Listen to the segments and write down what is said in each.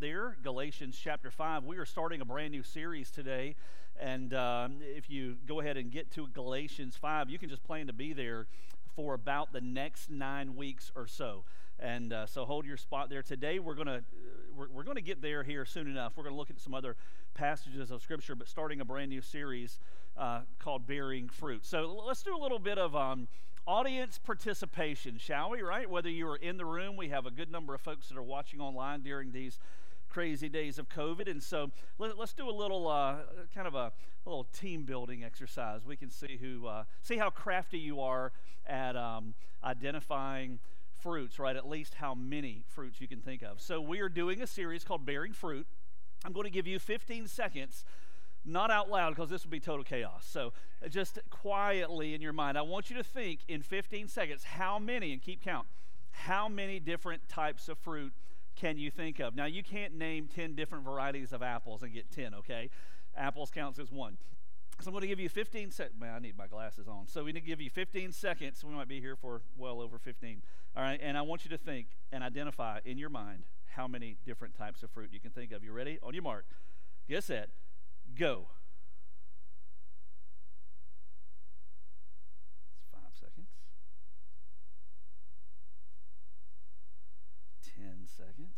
there, Galatians chapter 5. We are starting a brand new series today. And um, if you go ahead and get to Galatians 5, you can just plan to be there for about the next nine weeks or so. And uh, so hold your spot there. Today we're going to we're, we're going to get there here soon enough. We're going to look at some other passages of Scripture, but starting a brand new series uh, called Bearing Fruit. So let's do a little bit of um, audience participation, shall we? Right? Whether you are in the room, we have a good number of folks that are watching online during these crazy days of COVID. And so let, us do a little uh, kind of a, a, little team building exercise. We can see who uh, see how crafty you are at um, identifying fruits, right? At least how many fruits you can think of. So we are doing a series called Bearing Fruit. I'm going to give you 15 seconds not out loud because this would be total chaos. So just quietly in your mind, I want you to think in 15 seconds how many, and keep count, how many different types of fruit can you think of? Now, you can't name 10 different varieties of apples and get 10, okay? Apples counts as one. So I'm going to give you 15 seconds. Man, I need my glasses on. So we need to give you 15 seconds. We might be here for well over 15. All right, and I want you to think and identify in your mind how many different types of fruit you can think of. You ready? On your mark. Get set go. It's five seconds. Ten seconds.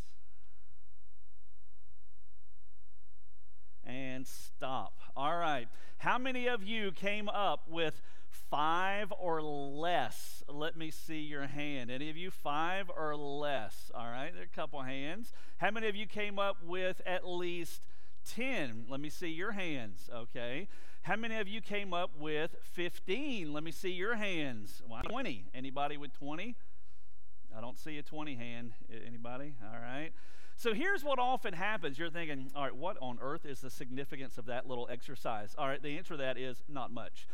And stop. All right. How many of you came up with five or less? Let me see your hand. Any of you five or less? All right. There are a couple hands. How many of you came up with at least 10? Let me see your hands, okay? How many of you came up with 15? Let me see your hands. Well, 20. Anybody with 20? I don't see a 20 hand. Anybody? All right. So here's what often happens. You're thinking, all right, what on earth is the significance of that little exercise? All right, the answer to that is not much.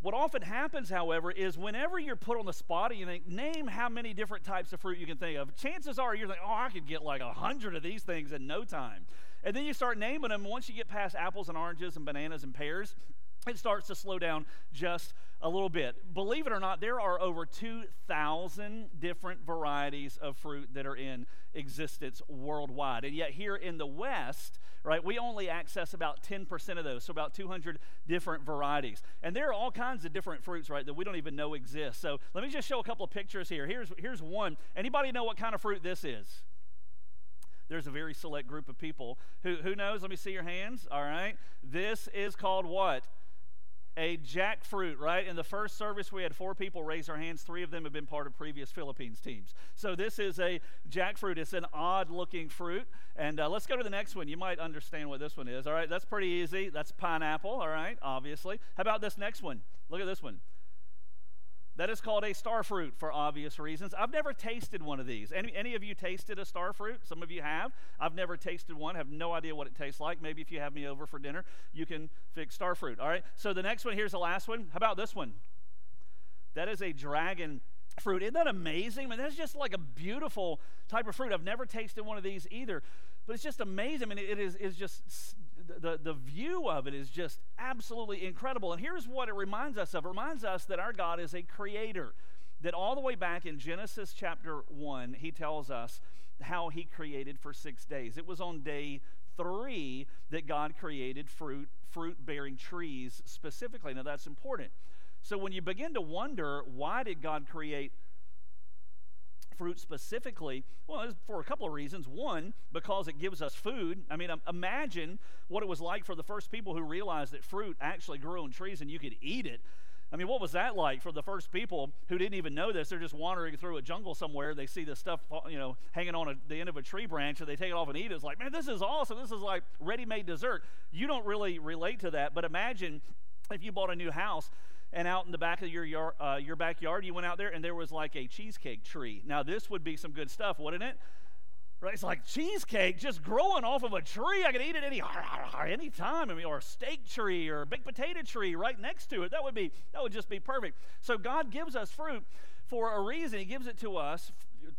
What often happens, however, is whenever you're put on the spot and you think, name how many different types of fruit you can think of, chances are you're like, oh, I could get like a hundred of these things in no time. And then you start naming them. Once you get past apples and oranges and bananas and pears, it starts to slow down just a little bit. Believe it or not, there are over 2,000 different varieties of fruit that are in existence worldwide. And yet, here in the West, right, we only access about 10% of those, so about 200 different varieties. And there are all kinds of different fruits, right, that we don't even know exist. So let me just show a couple of pictures here. Here's, here's one. Anybody know what kind of fruit this is? there's a very select group of people who, who knows let me see your hands all right this is called what a jackfruit, right? In the first service, we had four people raise their hands. Three of them have been part of previous Philippines teams. So this is a jackfruit. It's an odd looking fruit. And uh, let's go to the next one. You might understand what this one is. All right, that's pretty easy. That's pineapple, all right, obviously. How about this next one? Look at this one. That is called a star fruit for obvious reasons. I've never tasted one of these. Any, any of you tasted a star fruit? Some of you have. I've never tasted one, have no idea what it tastes like. Maybe if you have me over for dinner, you can fix star fruit. All right, so the next one, here's the last one. How about this one? That is a dragon fruit. Isn't that amazing? I mean, that's just like a beautiful type of fruit. I've never tasted one of these either, but it's just amazing. I mean, it is it's just the, the view of it is just absolutely incredible. And here's what it reminds us of it reminds us that our God is a creator. That all the way back in Genesis chapter 1, he tells us how he created for six days. It was on day three that God created fruit, fruit bearing trees specifically. Now, that's important. So, when you begin to wonder, why did God create fruit specifically? Well, for a couple of reasons. One, because it gives us food. I mean, imagine what it was like for the first people who realized that fruit actually grew on trees and you could eat it. I mean, what was that like for the first people who didn't even know this? They're just wandering through a jungle somewhere. They see this stuff, you know, hanging on a, the end of a tree branch, and they take it off and eat it. It's like, man, this is awesome. This is like ready-made dessert. You don't really relate to that, but imagine if you bought a new house and out in the back of your yard, uh, your backyard, you went out there and there was like a cheesecake tree. Now this would be some good stuff, wouldn't it? Right? It's like cheesecake just growing off of a tree. I could eat it any any time. I mean, or a steak tree or a baked potato tree right next to it. That would be that would just be perfect. So God gives us fruit for a reason. He gives it to us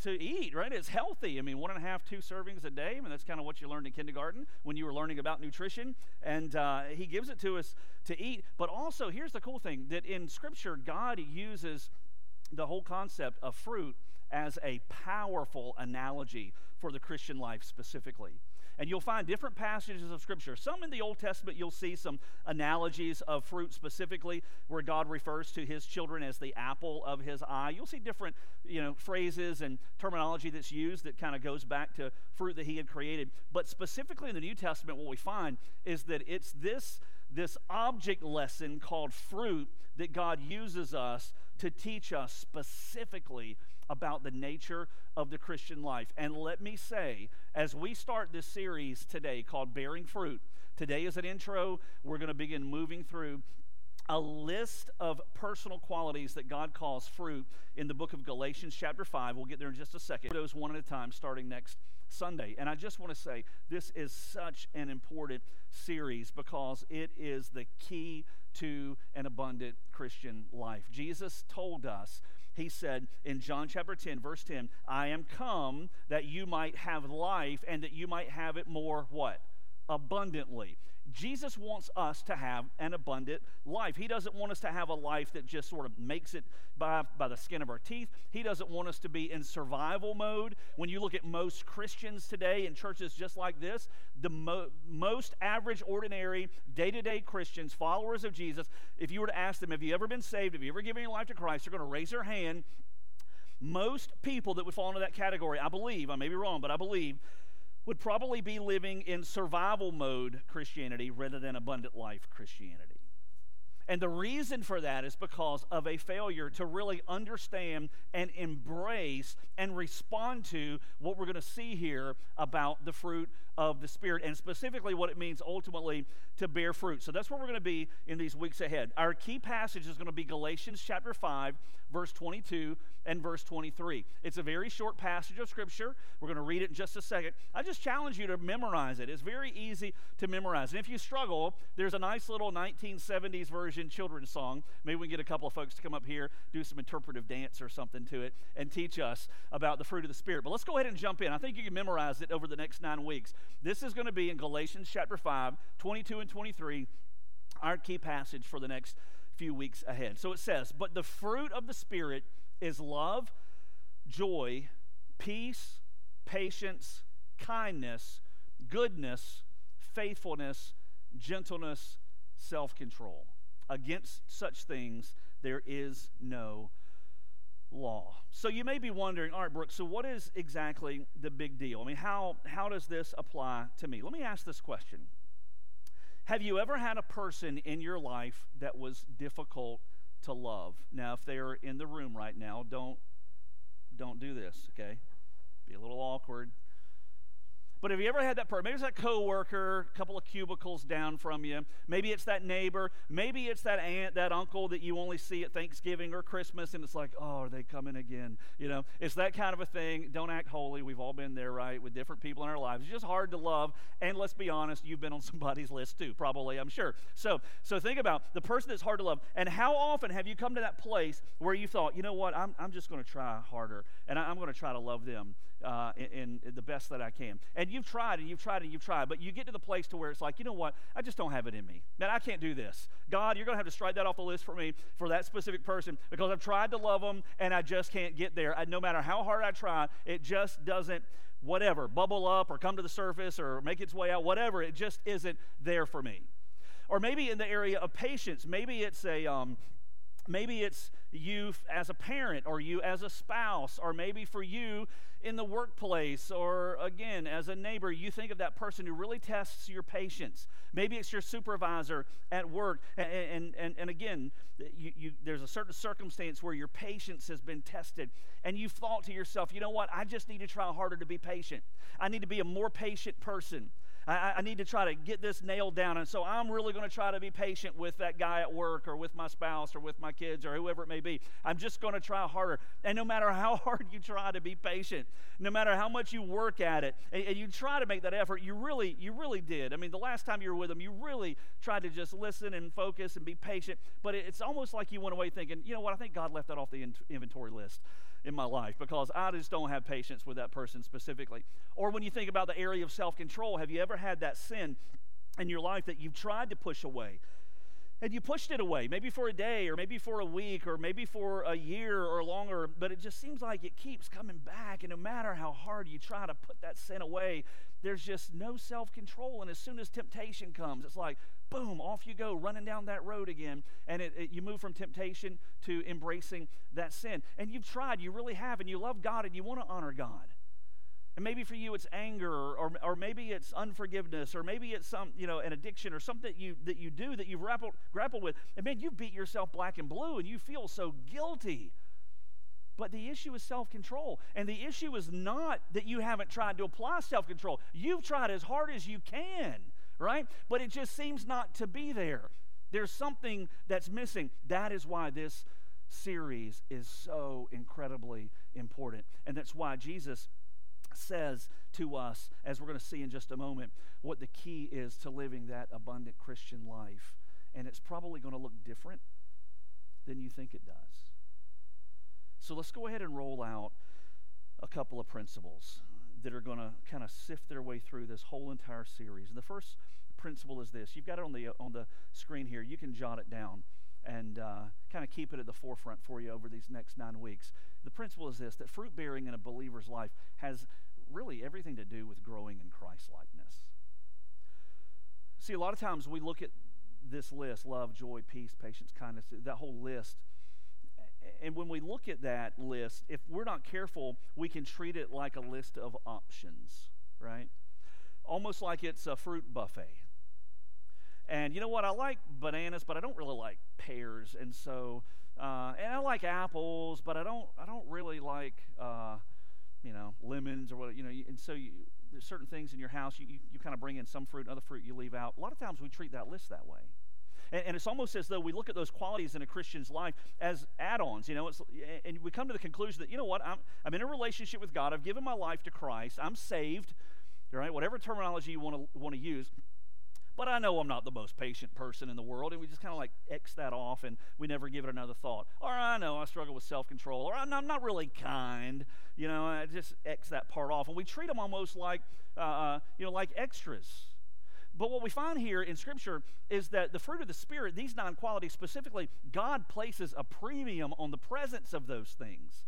to eat, right? It's healthy. I mean, one and a half, two servings a day. I mean, that's kind of what you learned in kindergarten when you were learning about nutrition. And uh, He gives it to us to eat. But also, here's the cool thing that in Scripture, God uses the whole concept of fruit as a powerful analogy for the Christian life specifically. And you'll find different passages of Scripture. Some in the Old Testament, you'll see some analogies of fruit specifically, where God refers to his children as the apple of his eye. You'll see different you know, phrases and terminology that's used that kind of goes back to fruit that he had created. But specifically in the New Testament, what we find is that it's this, this object lesson called fruit that God uses us to teach us specifically about the nature of the Christian life. And let me say, as we start this series today called Bearing Fruit, today is an intro. We're going to begin moving through a list of personal qualities that God calls fruit in the book of Galatians, chapter 5. We'll get there in just a second. Those one at a time starting next Sunday. And I just want to say this is such an important series because it is the key to an abundant Christian life. Jesus told us he said in John chapter 10, verse 10, I am come that you might have life and that you might have it more what? Abundantly. Jesus wants us to have an abundant life. He doesn't want us to have a life that just sort of makes it by, by the skin of our teeth. He doesn't want us to be in survival mode. When you look at most Christians today in churches just like this, the mo- most average, ordinary, day to day Christians, followers of Jesus, if you were to ask them, Have you ever been saved? Have you ever given your life to Christ? They're going to raise their hand. Most people that would fall into that category, I believe, I may be wrong, but I believe, would probably be living in survival mode Christianity rather than abundant life Christianity. And the reason for that is because of a failure to really understand and embrace and respond to what we're going to see here about the fruit of the Spirit and specifically what it means ultimately to bear fruit. So that's where we're going to be in these weeks ahead. Our key passage is going to be Galatians chapter 5, verse 22 and verse 23. It's a very short passage of Scripture. We're going to read it in just a second. I just challenge you to memorize it. It's very easy to memorize. And if you struggle, there's a nice little 1970s version children's song. Maybe we can get a couple of folks to come up here, do some interpretive dance or something to it, and teach us about the fruit of the Spirit. But let's go ahead and jump in. I think you can memorize it over the next nine weeks. This is going to be in Galatians chapter 5, 22 and 23, our key passage for the next few weeks ahead. So it says, But the fruit of the Spirit is love, joy, peace, patience, kindness, goodness, faithfulness, gentleness, self control. Against such things there is no law. So you may be wondering, all right, Brooks, so what is exactly the big deal? I mean, how, how does this apply to me? Let me ask this question Have you ever had a person in your life that was difficult to love. Now, if they're in the room right now, don't don't do this, okay? Be a little awkward. But have you ever had that person? Maybe it's that coworker, a couple of cubicles down from you. Maybe it's that neighbor. Maybe it's that aunt, that uncle that you only see at Thanksgiving or Christmas, and it's like, oh, are they coming again? You know, it's that kind of a thing. Don't act holy. We've all been there, right? With different people in our lives. It's just hard to love. And let's be honest, you've been on somebody's list too, probably, I'm sure. So, so think about the person that's hard to love. And how often have you come to that place where you thought, you know what, I'm, I'm just going to try harder, and I, I'm going to try to love them uh, in, in, the best that I can. And you've tried and you've tried and you've tried, but you get to the place to where it's like, you know what? I just don't have it in me. Man, I can't do this. God, you're going to have to strike that off the list for me for that specific person because I've tried to love them and I just can't get there. I, no matter how hard I try, it just doesn't whatever bubble up or come to the surface or make its way out whatever it just isn't there for me or maybe in the area of patience maybe it's a um, maybe it's you as a parent or you as a spouse or maybe for you in the workplace or again as a neighbor you think of that person who really tests your patience. Maybe it's your supervisor at work. And and, and, again you, you, there's a certain circumstance where your patience has been tested and you've thought to yourself you know what? I just need to try harder to be patient. I need to be a more patient person I, I, need to try to get this nailed down. And so I'm really going to try to be patient with that guy at work or with my spouse or with my kids or whoever it may be. I'm just going to try harder. And no matter how hard you try to be patient, no matter how much you work at it, and, and you try to make that effort, you really, you really did. I mean, the last time you were with them, you really tried to just listen and focus and be patient. But it's almost like you went away thinking, you know what, I think God left that off the inventory list in my life because I just don't have patience with that person specifically. Or when you think about the area of self control, have you ever had that sin in your life that you've tried to push away? and you pushed it away, maybe for a day or maybe for a week or maybe for a year or longer, but it just seems like it keeps coming back. And no matter how hard you try to put that sin away, there's just no self control. And as soon as temptation comes, it's like, boom, off you go, running down that road again. And it, it, you move from temptation to embracing that sin. And you've tried, you really have, and you love God and you want to honor God. And maybe for you it's anger or, or maybe it's unforgiveness or maybe it's some, you know, an addiction or something that you that you do that you've grappled, grappled with. And man, you beat yourself black and blue and you feel so guilty. But the issue is self control. And the issue is not that you haven't tried to apply self control. You've tried as hard as you can, right? But it just seems not to be there. There's something that's missing. That is why this series is so incredibly important. And that's why Jesus says to us, as we're going to see in just a moment, what the key is to living that abundant Christian life. And it's probably going to look different than you think it does. So let's go ahead and roll out a couple of principles that are going to kind of sift their way through this whole entire series. And the first principle is this. You've got it on the on the screen here. You can jot it down and uh, kind of keep it at the forefront for you over these next nine weeks. The principle is this that fruit bearing in a believer's life has really everything to do with growing in Christ likeness. See, a lot of times we look at this list love, joy, peace, patience, kindness, that whole list. And when we look at that list, if we're not careful, we can treat it like a list of options, right? Almost like it's a fruit buffet. And you know what? I like bananas, but I don't really like pears. And so, uh, and I like apples, but I don't. I don't really like, uh, you know, lemons or what. You know, and so you, there's certain things in your house you, you, you kind of bring in some fruit, other fruit you leave out. A lot of times we treat that list that way. And, and, it's almost as though we look at those qualities in a Christian's life as add-ons. You know, and we come to the conclusion that you know what? I'm I'm in a relationship with God. I've given my life to Christ. I'm saved. Right? Whatever terminology you want to want to use. But I know I'm not the most patient person in the world, and we just kind of like X that off and we never give it another thought. Or I know I struggle with self control, or I'm not really kind, you know, I just X that part off. And we treat them almost like, uh, uh, you know, like extras. But what we find here in Scripture is that the fruit of the Spirit, these nine qualities specifically, God places a premium on the presence of those things.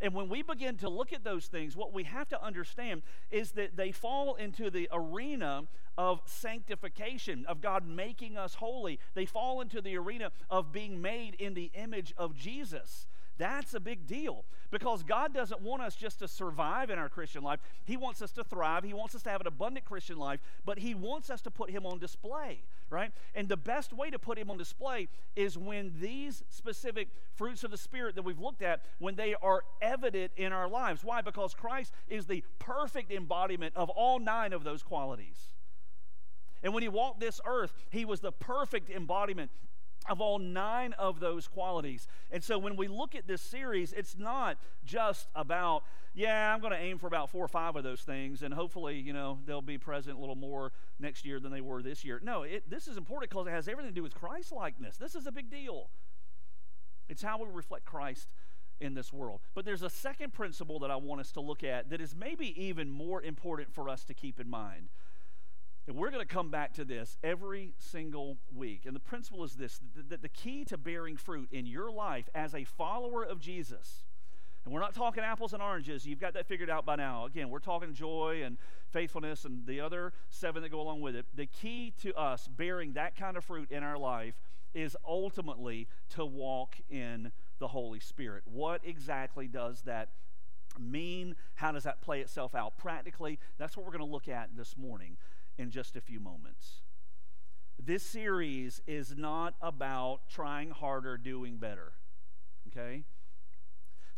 And when we begin to look at those things, what we have to understand is that they fall into the arena of sanctification, of God making us holy. They fall into the arena of being made in the image of Jesus. That's a big deal because God doesn't want us just to survive in our Christian life. He wants us to thrive. He wants us to have an abundant Christian life, but He wants us to put Him on display, right? And the best way to put Him on display is when these specific fruits of the Spirit that we've looked at, when they are evident in our lives. Why? Because Christ is the perfect embodiment of all nine of those qualities. And when he walked this earth, he was the perfect embodiment of all nine of those qualities. And so when we look at this series, it's not just about, yeah, I'm going to aim for about four or five of those things, and hopefully, you know, they'll be present a little more next year than they were this year. No, it, this is important because it has everything to do with Christ likeness. This is a big deal. It's how we reflect Christ in this world. But there's a second principle that I want us to look at that is maybe even more important for us to keep in mind. And we're going to come back to this every single week. And the principle is this that the key to bearing fruit in your life as a follower of Jesus, and we're not talking apples and oranges, you've got that figured out by now. Again, we're talking joy and faithfulness and the other seven that go along with it. The key to us bearing that kind of fruit in our life is ultimately to walk in the Holy Spirit. What exactly does that mean? How does that play itself out practically? That's what we're going to look at this morning in just a few moments. This series is not about trying harder, doing better. Okay?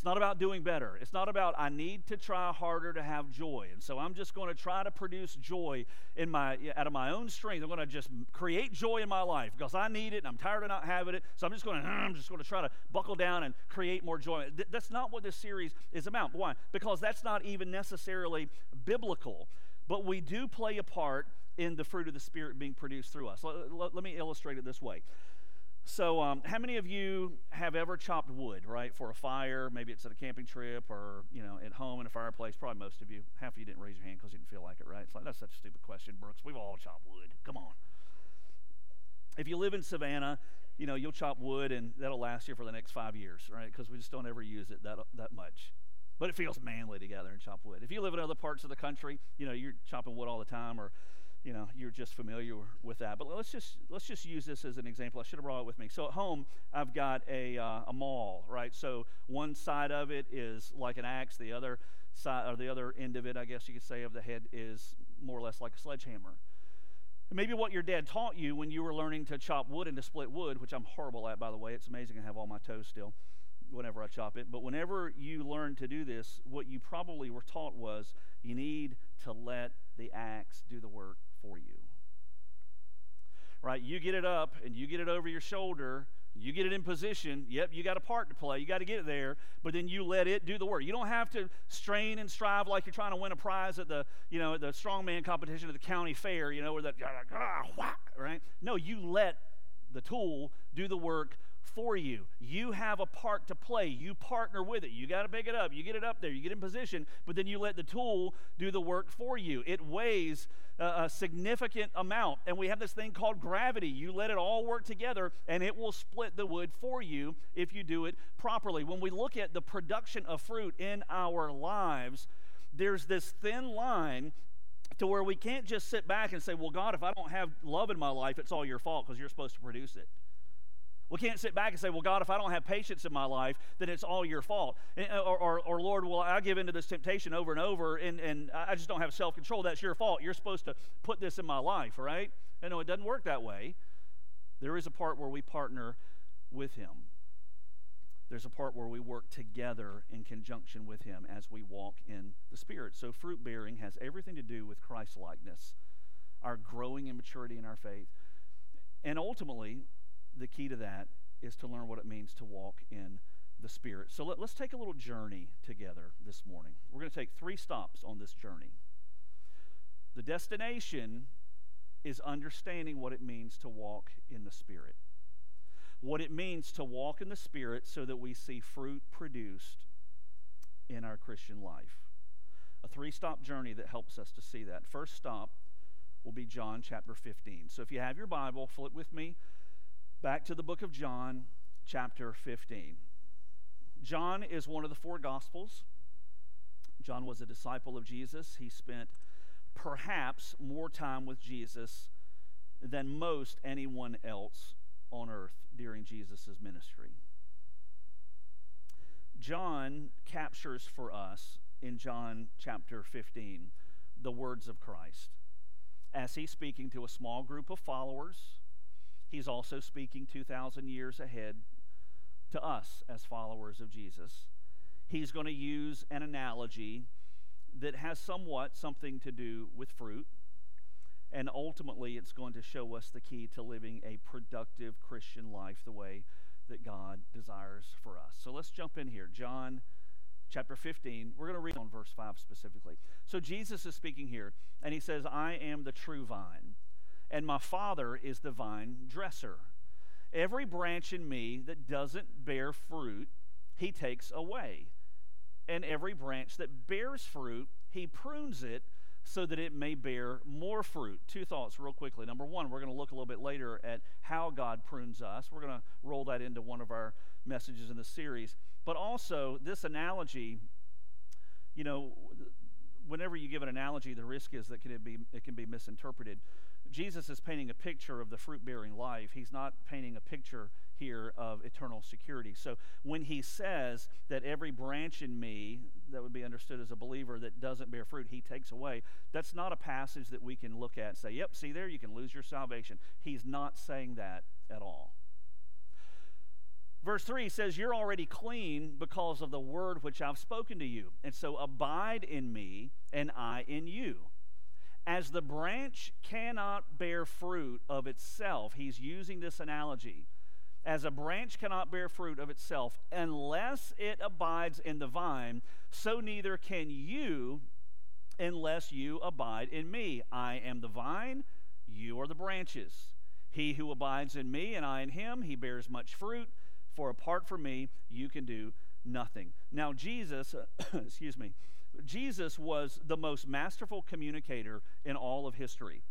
It's not about doing better. It's not about I need to try harder to have joy. And so I'm just going to try to produce joy in my out of my own strength. I'm going to just create joy in my life because I need it and I'm tired of not having it. So I'm just going to I'm just going to try to buckle down and create more joy. That's not what this series is about. Why? Because that's not even necessarily biblical but we do play a part in the fruit of the Spirit being produced through us. Let, let, me illustrate it this way. So, um, how many of you have ever chopped wood, right, for a fire? Maybe it's at a camping trip or, you know, at home in a fireplace. Probably most of you. Half of you didn't raise your hand because you didn't feel like it, right? It's like, that's such a stupid question, Brooks. We've all chopped wood. Come on. If you live in Savannah, you know, you'll chop wood and that'll last you for the next five years, right? Because we just don't ever use it that, that much. But it feels manly together and chop wood. If you live in other parts of the country, you know, you're chopping wood all the time or you know you're just familiar with that. But let's just let's just use this as an example. I should have brought it with me. So at home i've got a, uh, a maul right? So one side of it is like an axe. The other side or the other end of it i guess you could say of the head is more or less like a sledgehammer. Maybe what your dad taught you when you were learning to chop wood and to split wood which i'm horrible at by the way. It's amazing i have all my toes still whenever i chop it but whenever you learn to do this what you probably were taught was you need to let the axe do the work for you. Right? You get it up and you get it over your shoulder. You get it in position. Yep, you got a part to play. You got to get it there, but then you let it do the work. You don't have to strain and strive like you're trying to win a prize at the, you know, the strongman competition at the county fair, you know, where that, right? No, you let the tool do the work for you. You have a part to play. You partner with it. You got to pick it up. You get it up there. You get in position, but then you let the tool do the work for you. It weighs a, a significant amount. And we have this thing called gravity. You let it all work together, and it will split the wood for you if you do it properly. When we look at the production of fruit in our lives, there's this thin line to where we can't just sit back and say, Well, God, if I don't have love in my life, it's all your fault because you're supposed to produce it. We can't sit back and say, well, God, if I don't have patience in my life, then it's all your fault. Uh, or, or, or Lord, well, I give into this temptation over and over, and, and I just don't have self control. That's your fault. You're supposed to put this in my life, right? And no, it doesn't work that way. There is a part where we partner with Him. There's a part where we work together in conjunction with Him as we walk in the Spirit. So, fruit bearing has everything to do with Christ likeness, our growing in maturity in our faith. And ultimately, the key to that is to learn what it means to walk in the Spirit. So let, us take a little journey together this morning. We're going to take three stops on this journey. The destination is understanding what it means to walk in the Spirit. What it means to walk in the Spirit so that we see fruit produced in our Christian life. A three stop journey that helps us to see that. First stop will be John chapter 15. So if you have your Bible, flip with me Back to the book of John, chapter 15. John is one of the four Gospels. John was a disciple of Jesus. He spent perhaps more time with Jesus than most anyone else on earth during Jesus' ministry. John captures for us in John chapter 15 the words of Christ as he's speaking to a small group of followers He's also speaking 2,000 years ahead to us as followers of Jesus. He's going to use an analogy that has somewhat something to do with fruit. And ultimately, it's going to show us the key to living a productive Christian life the way that God desires for us. So let's jump in here. John chapter 15. We're going to read on verse 5 specifically. So Jesus is speaking here, and he says, I am the true vine and my Father is the vine dresser. Every branch in me that doesn't bear fruit, he takes away. And every branch that bears fruit, he prunes it so that it may bear more fruit. Two thoughts, real quickly. Number one, we're going to look a little bit later at how God prunes us. We're going to roll that into one of our messages in the series. But also, this analogy, you know, whenever you give an analogy, the risk is that it can be, it can be misinterpreted. Jesus is painting a picture of the fruit bearing life. He's not painting a picture here of eternal security. So when he says that every branch in me that would be understood as a believer that doesn't bear fruit, he takes away, that's not a passage that we can look at and say, yep, see there, you can lose your salvation. He's not saying that at all. Verse 3 says, You're already clean because of the word which I've spoken to you. And so abide in me, and I in you. As the branch cannot bear fruit of itself, he's using this analogy. As a branch cannot bear fruit of itself unless it abides in the vine, so neither can you unless you abide in me. I am the vine, you are the branches. He who abides in me and I in him, he bears much fruit, for apart from me, you can do nothing. Now, Jesus, excuse me, Jesus was the most masterful communicator in all of history.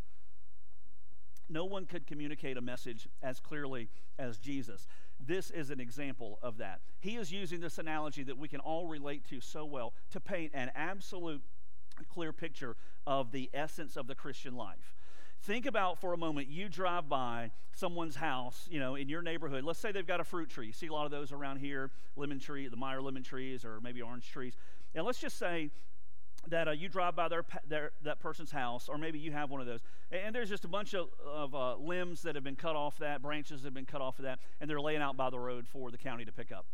No one could communicate a message as clearly as Jesus. This is an example of that. He is using this analogy that we can all relate to so well to paint an absolute clear picture of the essence of the Christian life. Think about for a moment you drive by someone's house, you know, in your neighborhood. Let's say they've got a fruit tree. You see a lot of those around here, lemon tree, the Meyer lemon trees, or maybe orange trees. And let's just say that uh, you drive by their, their, that person's house, or maybe you have one of those, and there's just a bunch of, of uh, limbs that have been cut off that, branches that have been cut off of that, and they're laying out by the road for the county to pick up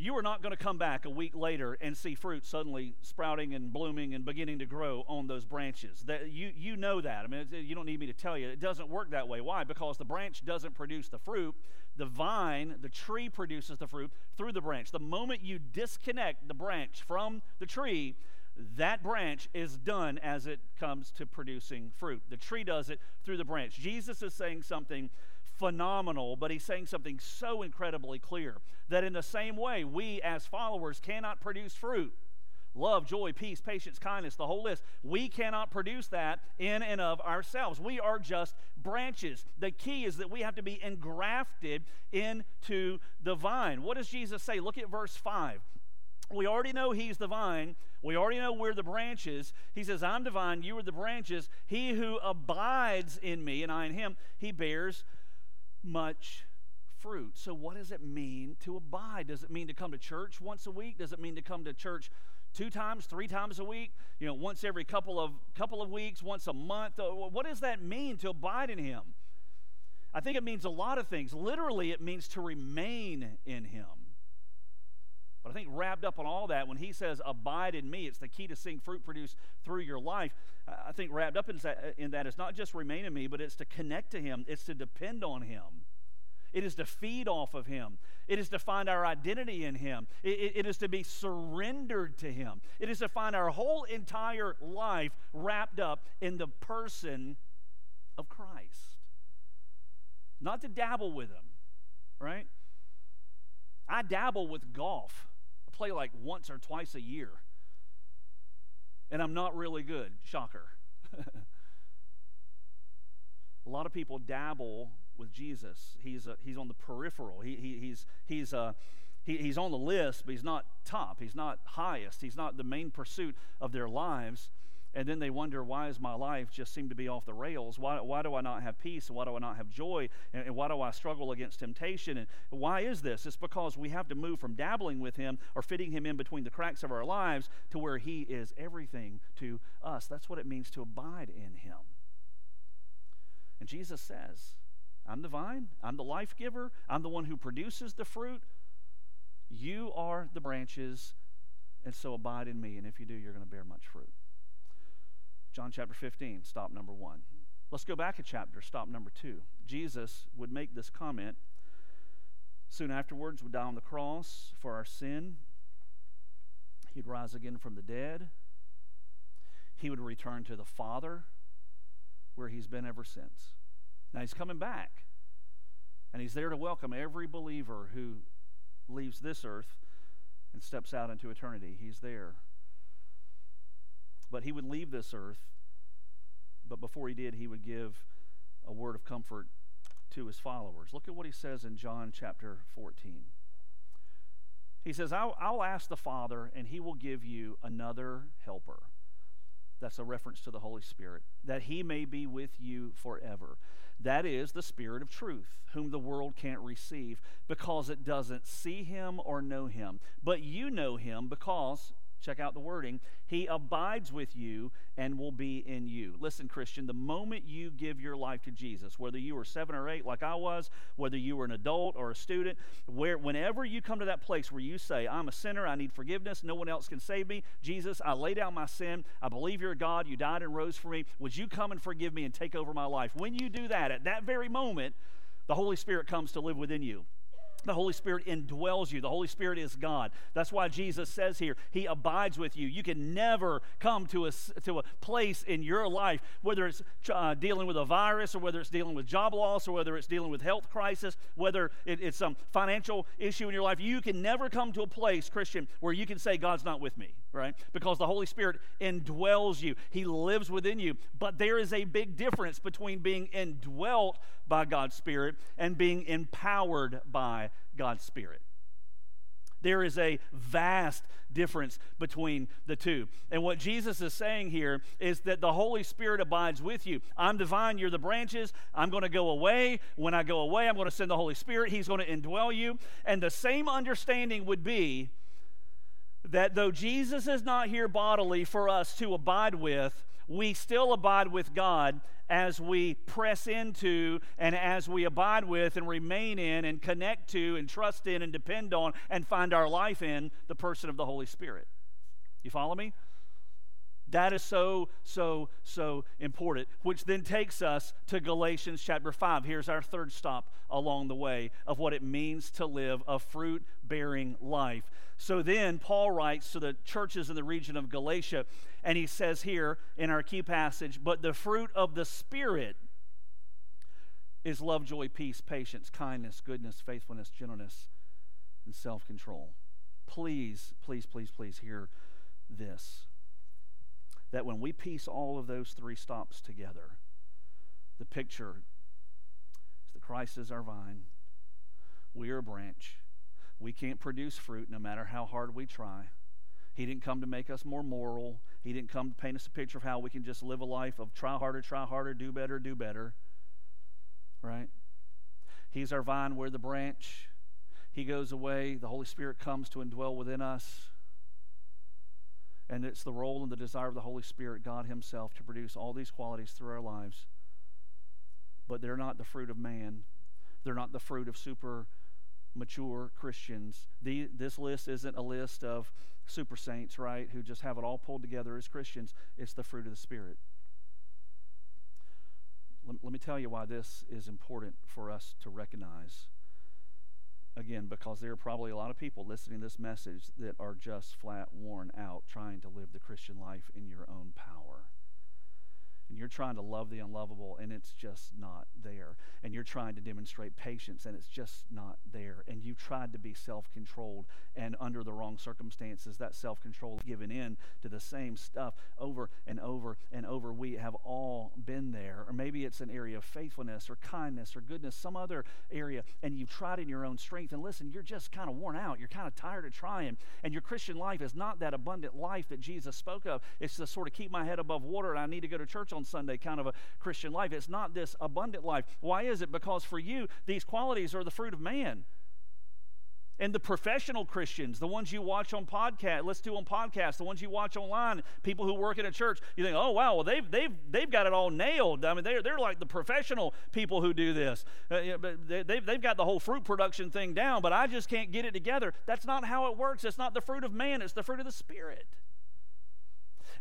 you are not going to come back a week later and see fruit suddenly sprouting and blooming and beginning to grow on those branches. That you you know that. I mean, you don't need me to tell you. It doesn't work that way. Why? Because the branch doesn't produce the fruit. The vine, the tree produces the fruit through the branch. The moment you disconnect the branch from the tree, that branch is done as it comes to producing fruit. The tree does it through the branch. Jesus is saying something phenomenal, but he's saying something so incredibly clear that in the same way, we as followers cannot produce fruit love, joy, peace, patience, kindness, the whole list. We cannot produce that in and of ourselves. We are just branches. The key is that we have to be engrafted into the vine. What does Jesus say? Look at verse 5. We already know he's the vine. We already know we're the branches. He says, I'm the vine, you are the branches. He who abides in me and I in him, he bears much fruit. So, what does it mean to abide? Does it mean to come to church once a week? Does it mean to come to church two times, three times a week? You know, once every couple of couple of weeks, once a month? Uh, what does that mean to abide in Him? I think it means a lot of things. Literally, it means to remain in Him. But I think wrapped up in all that, when he says, Abide in me, it's the key to seeing fruit produced through your life. I think wrapped up in that, in that is not just remain in me, but it's to connect to him, it's to depend on him. It is to feed off of Him. It is to find our identity in Him. It, it, it is to be surrendered to Him. It is to find our whole entire life wrapped up in the person of Christ. Not to dabble with Him, right? I dabble with golf play like once or twice a year. And I'm not really good. Shocker. a lot of people dabble with Jesus. He's, uh, he's on the peripheral. He, he, he's, he's, uh, he, he's on the list, but he's not top. He's not highest. He's not the main pursuit of their lives and then they wonder why is my life just seem to be off the rails? Why, why do i not have peace? Why do i not have joy? And, and, why do i struggle against temptation? And why is this? It's because we have to move from dabbling with him or fitting him in between the cracks of our lives to where he is everything to us. That's what it means to abide in him. And jesus says i'm the vine. I'm the life giver. I'm the one who produces the fruit. You are the branches and so abide in me. And if you do you're going to bear much fruit John chapter 15, stop number one. Let's go back a chapter, stop number two. Jesus would make this comment. Soon afterwards, would die on the cross for our sin. He'd rise again from the dead. He would return to the Father, where he's been ever since. Now he's coming back, and he's there to welcome every believer who leaves this earth and steps out into eternity. He's there but he would leave this earth, but before he did, he would give a word of comfort to his followers. Look at what he says in John chapter 14. He says, I'll, I'll, ask the Father, and he will give you another helper. That's a reference to the Holy Spirit, that he may be with you forever. That is the Spirit of truth, whom the world can't receive because it doesn't see him or know him. But you know him because Check out the wording. He abides with you and will be in you. Listen, Christian, the moment you give your life to Jesus, whether you were seven or eight, like I was, whether you were an adult or a student, where whenever you come to that place where you say, I'm a sinner, I need forgiveness, no one else can save me, Jesus, I lay down my sin, I believe you're God, you died and rose for me, would you come and forgive me and take over my life? When you do that, at that very moment, the Holy Spirit comes to live within you the Holy Spirit indwells you. The Holy Spirit is God. That's why Jesus says here, He abides with you. You can never come to a, to a place in your life, whether it's uh, dealing with a virus or whether it's dealing with job loss or whether it's dealing with health crisis, whether it, it's some financial issue in your life. You can never come to a place, Christian, where you can say, God's not with me, right? Because the Holy Spirit indwells you, He lives within you. But there is a big difference between being indwelt by God's Spirit and being empowered by God's Spirit. There is a vast difference between the two. And what Jesus is saying here is that the Holy Spirit abides with you. I'm the vine, you're the branches. I'm going to go away. When I go away, I'm going to send the Holy Spirit. He's going to indwell you. And the same understanding would be that though Jesus is not here bodily for us to abide with, we still abide with God as we press into and as we abide with and remain in and connect to and trust in and depend on and find our life in the person of the Holy Spirit. You follow me? That is so, so, so important, which then takes us to Galatians chapter 5. Here's our third stop along the way of what it means to live a fruit bearing life. So then, Paul writes to the churches in the region of Galatia, and he says here in our key passage, But the fruit of the Spirit is love, joy, peace, patience, kindness, goodness, faithfulness, gentleness, and self control. Please, please, please, please hear this that when we piece all of those three stops together, the picture is that Christ is our vine, we are a branch. We can't produce fruit no matter how hard we try. He didn't come to make us more moral. He didn't come to paint us a picture of how we can just live a life of try harder, try harder, do better, do better. Right? He's our vine, we're the branch. He goes away, the Holy Spirit comes to indwell within us. And it's the role and the desire of the Holy Spirit, God Himself, to produce all these qualities through our lives. But they're not the fruit of man, they're not the fruit of super mature Christians. The, this list isn't a list of super saints, right, who just have it all pulled together as Christians. It's the fruit of the Spirit. Let, let me tell you why this is important for us to recognize again, because there are probably a lot of people listening to this message that are just flat worn out trying to live the Christian life in your own power and you're trying to love the unlovable and it's just not there. And you're trying to demonstrate patience and it's just not there. And you tried to be self-controlled and under the wrong circumstances that self-control given in to the same stuff over and over and over. We have all been there. Or maybe it's an area of faithfulness or kindness or goodness some other area and you've tried in your own strength. And listen you're just kind of worn out. You're kind of tired of trying. And your christian life is not that abundant life that jesus spoke of. It's to sort of keep my head above water and i need to go to church on on Sunday kind of a Christian life. It's not this abundant life. Why is it? Because for you, these qualities are the fruit of man. And the professional Christians, the ones you watch on podcast, listen to on podcasts, the ones you watch online, people who work in a church, you think, oh wow, well they've they've they've got it all nailed. I mean, they're they're like the professional people who do this. Uh, they, they've they've got the whole fruit production thing down, but I just can't get it together. That's not how it works. It's not the fruit of man. It's the fruit of the spirit.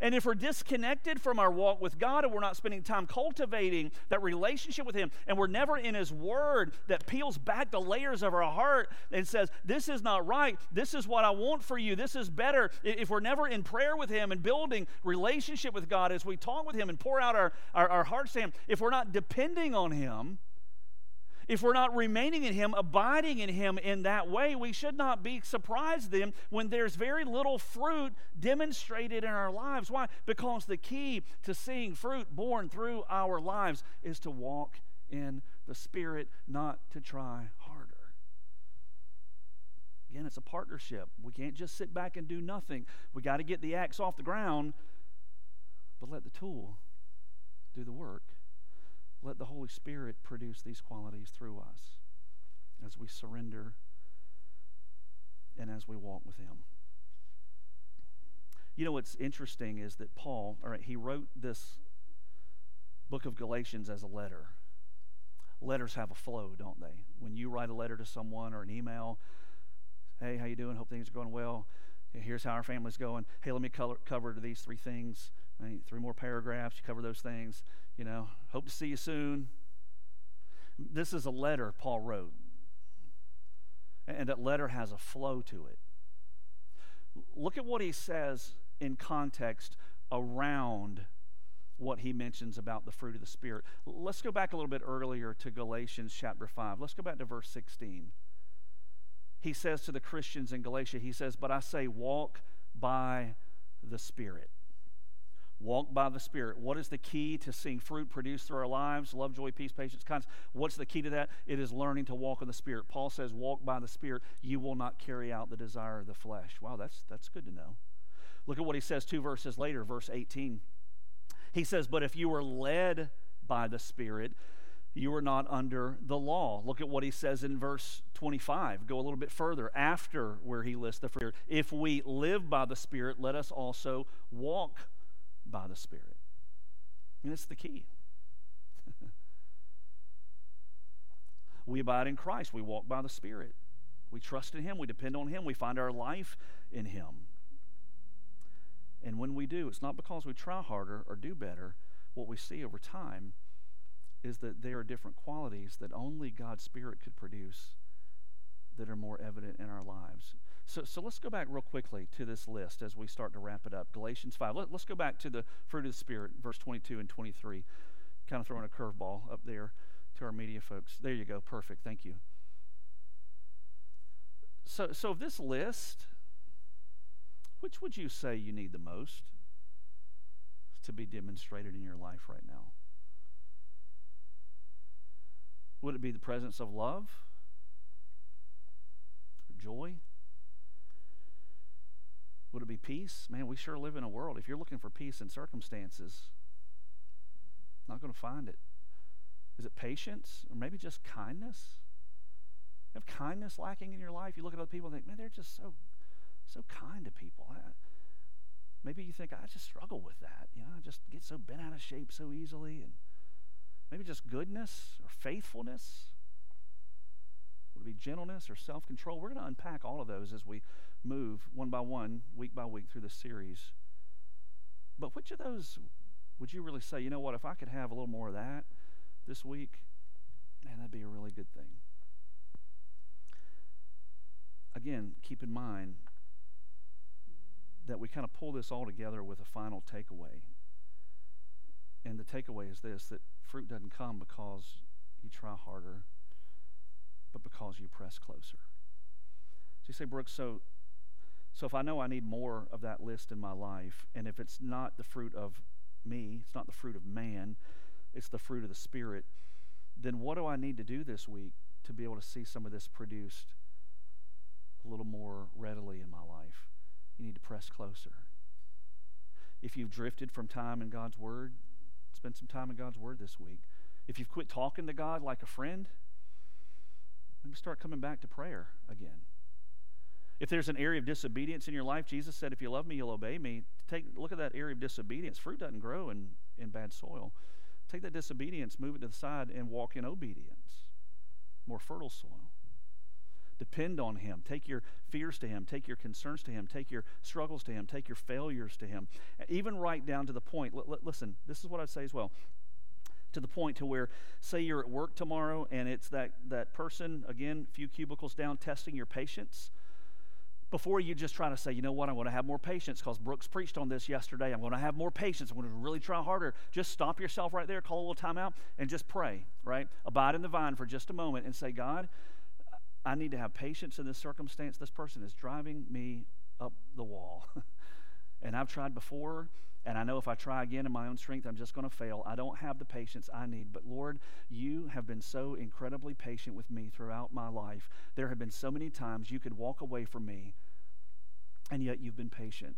And if we're disconnected from our walk with God and we're not spending time cultivating that relationship with Him, and we're never in His Word that peels back the layers of our heart and says, This is not right, this is what I want for you, this is better. If we're never in prayer with Him and building relationship with God as we talk with Him and pour out our, our, our hearts to Him, if we're not depending on Him, if we're not remaining in Him, abiding in Him in that way, we should not be surprised then when there's very little fruit demonstrated in our lives. Why? Because the key to seeing fruit born through our lives is to walk in the Spirit, not to try harder. Again, it's a partnership. We can't just sit back and do nothing. We got to get the axe off the ground, but let the tool do the work. Let the Holy Spirit produce these qualities through us as we surrender and as we walk with Him. You know what's interesting is that Paul, all right, he wrote this book of Galatians as a letter. Letters have a flow, don't they? When you write a letter to someone or an email, hey, how you doing? Hope things are going well. Here's how our family's going. Hey, let me color, cover these three things. Three more paragraphs. You cover those things. You know, hope to see you soon. This is a letter Paul wrote. and that letter has a flow to it. Look at what he says in context around what he mentions about the fruit of the Spirit. Let's go back a little bit earlier to Galatians chapter 5. Let's go back to verse 16. He says to the Christians in Galatia, he says, But I say, walk by the Spirit. Walk by the Spirit. What is the key to seeing fruit produced through our lives? Love, joy, peace, patience, kindness. What's the key to that? It is learning to walk in the Spirit. Paul says, Walk by the Spirit. You will not carry out the desire of the flesh. Wow, that's, that's good to know. Look at what he says two verses later, verse 18. He says, But if you are led by the Spirit, you are not under the law. Look at what he says in verse 25. Go a little bit further after where he lists the fruit. If we live by the Spirit, let us also walk by the Spirit. And it's the key. we abide in Christ. We walk by the Spirit. We trust in Him. We depend on Him. We find our life in Him. And when we do, it's not because we try harder or do better. What we see over time is that there are different qualities that only God's Spirit could produce that are more evident in our lives. So, so let's go back real quickly to this list as we start to wrap it up. Galatians 5. Let, us go back to the fruit of the Spirit, verse 22 and 23. Kind of throwing a curveball up there to our media folks. There you go. Perfect. Thank you. So, so of this list, which would you say you need the most to be demonstrated in your life right now? Would it be the presence of love or joy? Would it be peace? Man, we sure live in a world. If you're looking for peace in circumstances, not going to find it. Is it patience or maybe just kindness? You have kindness lacking in your life. You look at other people and think, man, they're just so, so kind to people. I, maybe you think I just struggle with that. You know, I just get so bent out of shape so easily, and maybe just goodness or faithfulness. Would it be gentleness or self-control? We're going to unpack all of those as we move one by one, week by week through the series. But which of those would you really say, you know what, if I could have a little more of that this week, man, that'd be a really good thing. Again, keep in mind that we kind of pull this all together with a final takeaway. And the takeaway is this that fruit doesn't come because you try harder, but because you press closer. So you say, Brooks, so so if I know I need more of that list in my life, and if it's not the fruit of me, it's not the fruit of man, it's the fruit of the Spirit, then what do I need to do this week to be able to see some of this produced a little more readily in my life? You need to press closer. If you've drifted from time in God's Word, spend some time in God's Word this week. If you've quit talking to God like a friend, maybe start coming back to prayer again. If there's an area of disobedience in your life, Jesus said, if you love me, you'll obey me. Take look at that area of disobedience. Fruit doesn't grow in, in bad soil. Take that disobedience, move it to the side, and walk in obedience. More fertile soil. Depend on Him. Take your fears to Him. Take your concerns to Him. Take your struggles to Him. Take your failures to Him. Even right down to the point. L- l- listen, this is what I'd say as well. To the point to where, say you're at work tomorrow, and it's that that person again, a few cubicles down, testing your patience before you just try to say, you know what, I'm going to have more patience because Brooks preached on this yesterday. I'm going to have more patience. I'm going to really try harder. Just stop yourself right there, call a little time out, and just pray, right? Abide in the vine for just a moment and say, God, I need to have patience in this circumstance. This person is driving me up the wall. and I've tried before, and I know if I try again in my own strength, I'm just going to fail. I don't have the patience I need. But Lord, you have been so incredibly patient with me throughout my life. There have been so many times you could walk away from me, and yet you've been patient.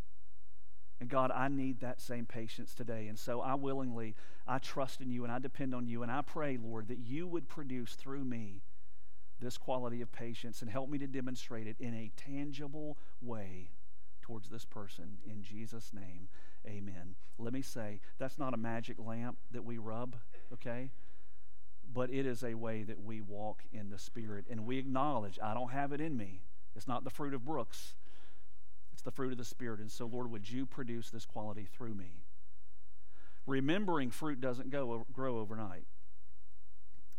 And God, I need that same patience today. And so I willingly, I trust in you and I depend on you. And I pray, Lord, that you would produce through me this quality of patience and help me to demonstrate it in a tangible way towards this person. In Jesus' name, amen. Let me say, that's not a magic lamp that we rub, okay? But it is a way that we walk in the Spirit and we acknowledge, I don't have it in me. It's not the fruit of Brooks, it's the fruit of the Spirit. And so, Lord, would you produce this quality through me? Remembering fruit doesn't go, grow overnight,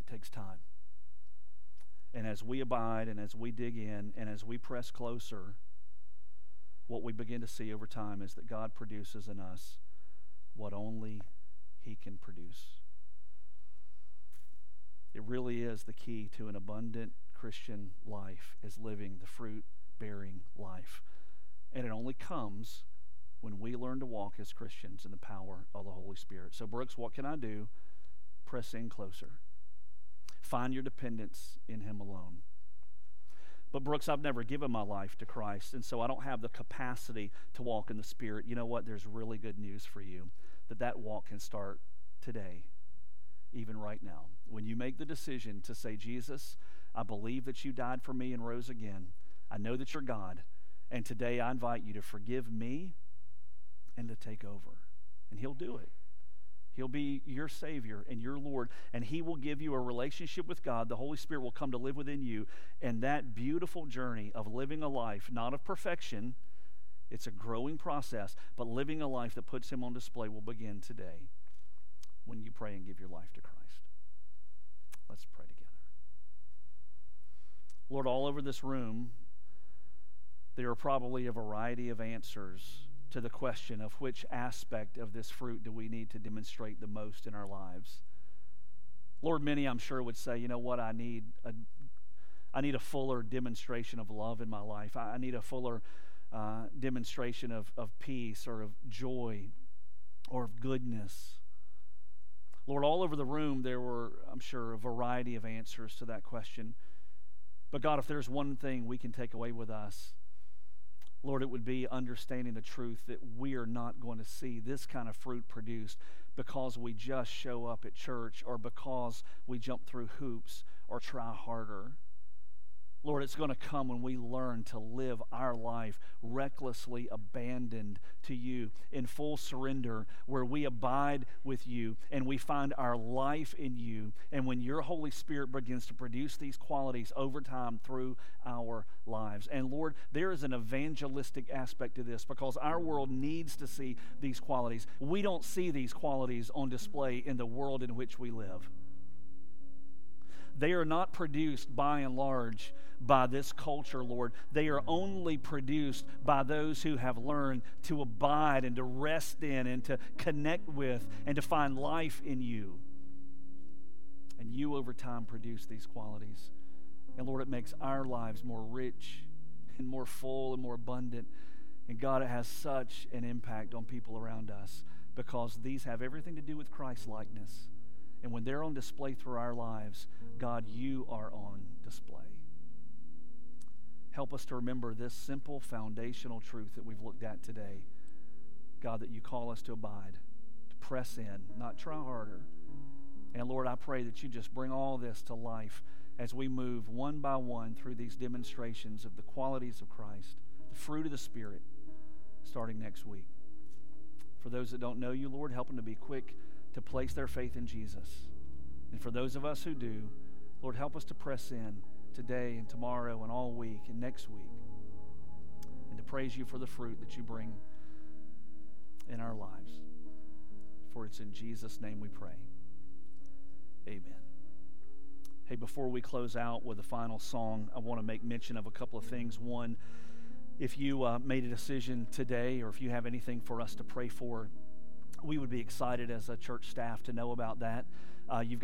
it takes time. And as we abide and as we dig in and as we press closer, what we begin to see over time is that God produces in us what only He can produce. It really is the key to an abundant Christian life is living the fruit bearing life. And it only comes when we learn to walk as Christians in the power of the Holy Spirit. So, Brooks, what can I do? Press in closer. Find your dependence in Him alone. But, Brooks, I've never given my life to Christ, and so I don't have the capacity to walk in the Spirit. You know what? There's really good news for you that that walk can start today, even right now. When you make the decision to say, Jesus, I believe that you died for me and rose again, I know that you're God, and today I invite you to forgive me and to take over. And He'll do it. He'll be your Savior and your Lord, and He will give you a relationship with God. The Holy Spirit will come to live within you. And that beautiful journey of living a life, not of perfection, it's a growing process, but living a life that puts Him on display will begin today when you pray and give your life to Christ. Let's pray together. Lord, all over this room, there are probably a variety of answers to the question of which aspect of this fruit do we need to demonstrate the most in our lives. Lord, many I'm sure would say, you know what, I need a, I need a fuller demonstration of love in my life. I, I need a fuller uh, demonstration of, of peace or of joy or of goodness. Lord, all over the room there were, I'm sure, a variety of answers to that question. But God, if there's one thing we can take away with us, Lord, it would be understanding the truth that we are not going to see this kind of fruit produced because we just show up at church or because we jump through hoops or try harder. Lord, it's going to come when we learn to live our life recklessly abandoned to you in full surrender, where we abide with you and we find our life in you. And when your Holy Spirit begins to produce these qualities over time through our lives. And Lord, there is an evangelistic aspect to this because our world needs to see these qualities. We don't see these qualities on display in the world in which we live. They are not produced by and large by this culture, Lord. They are only produced by those who have learned to abide and to rest in and to connect with and to find life in you. And you, over time, produce these qualities. And Lord, it makes our lives more rich and more full and more abundant. And God, it has such an impact on people around us because these have everything to do with Christ likeness. And when they're on display through our lives, God, you are on display. Help us to remember this simple foundational truth that we've looked at today. God, that you call us to abide, to press in, not try harder. And Lord, I pray that you just bring all this to life as we move one by one through these demonstrations of the qualities of Christ, the fruit of the Spirit, starting next week. For those that don't know you, Lord, help them to be quick to place their faith in Jesus. And for those of us who do, Lord, help us to press in today and tomorrow and all week and next week and to praise you for the fruit that you bring in our lives. For it's in Jesus' name we pray. Amen. Hey, before we close out with a final song, I want to make mention of a couple of things. One, if you uh, made a decision today or if you have anything for us to pray for, we would be excited as a church staff to know about that. Uh, you've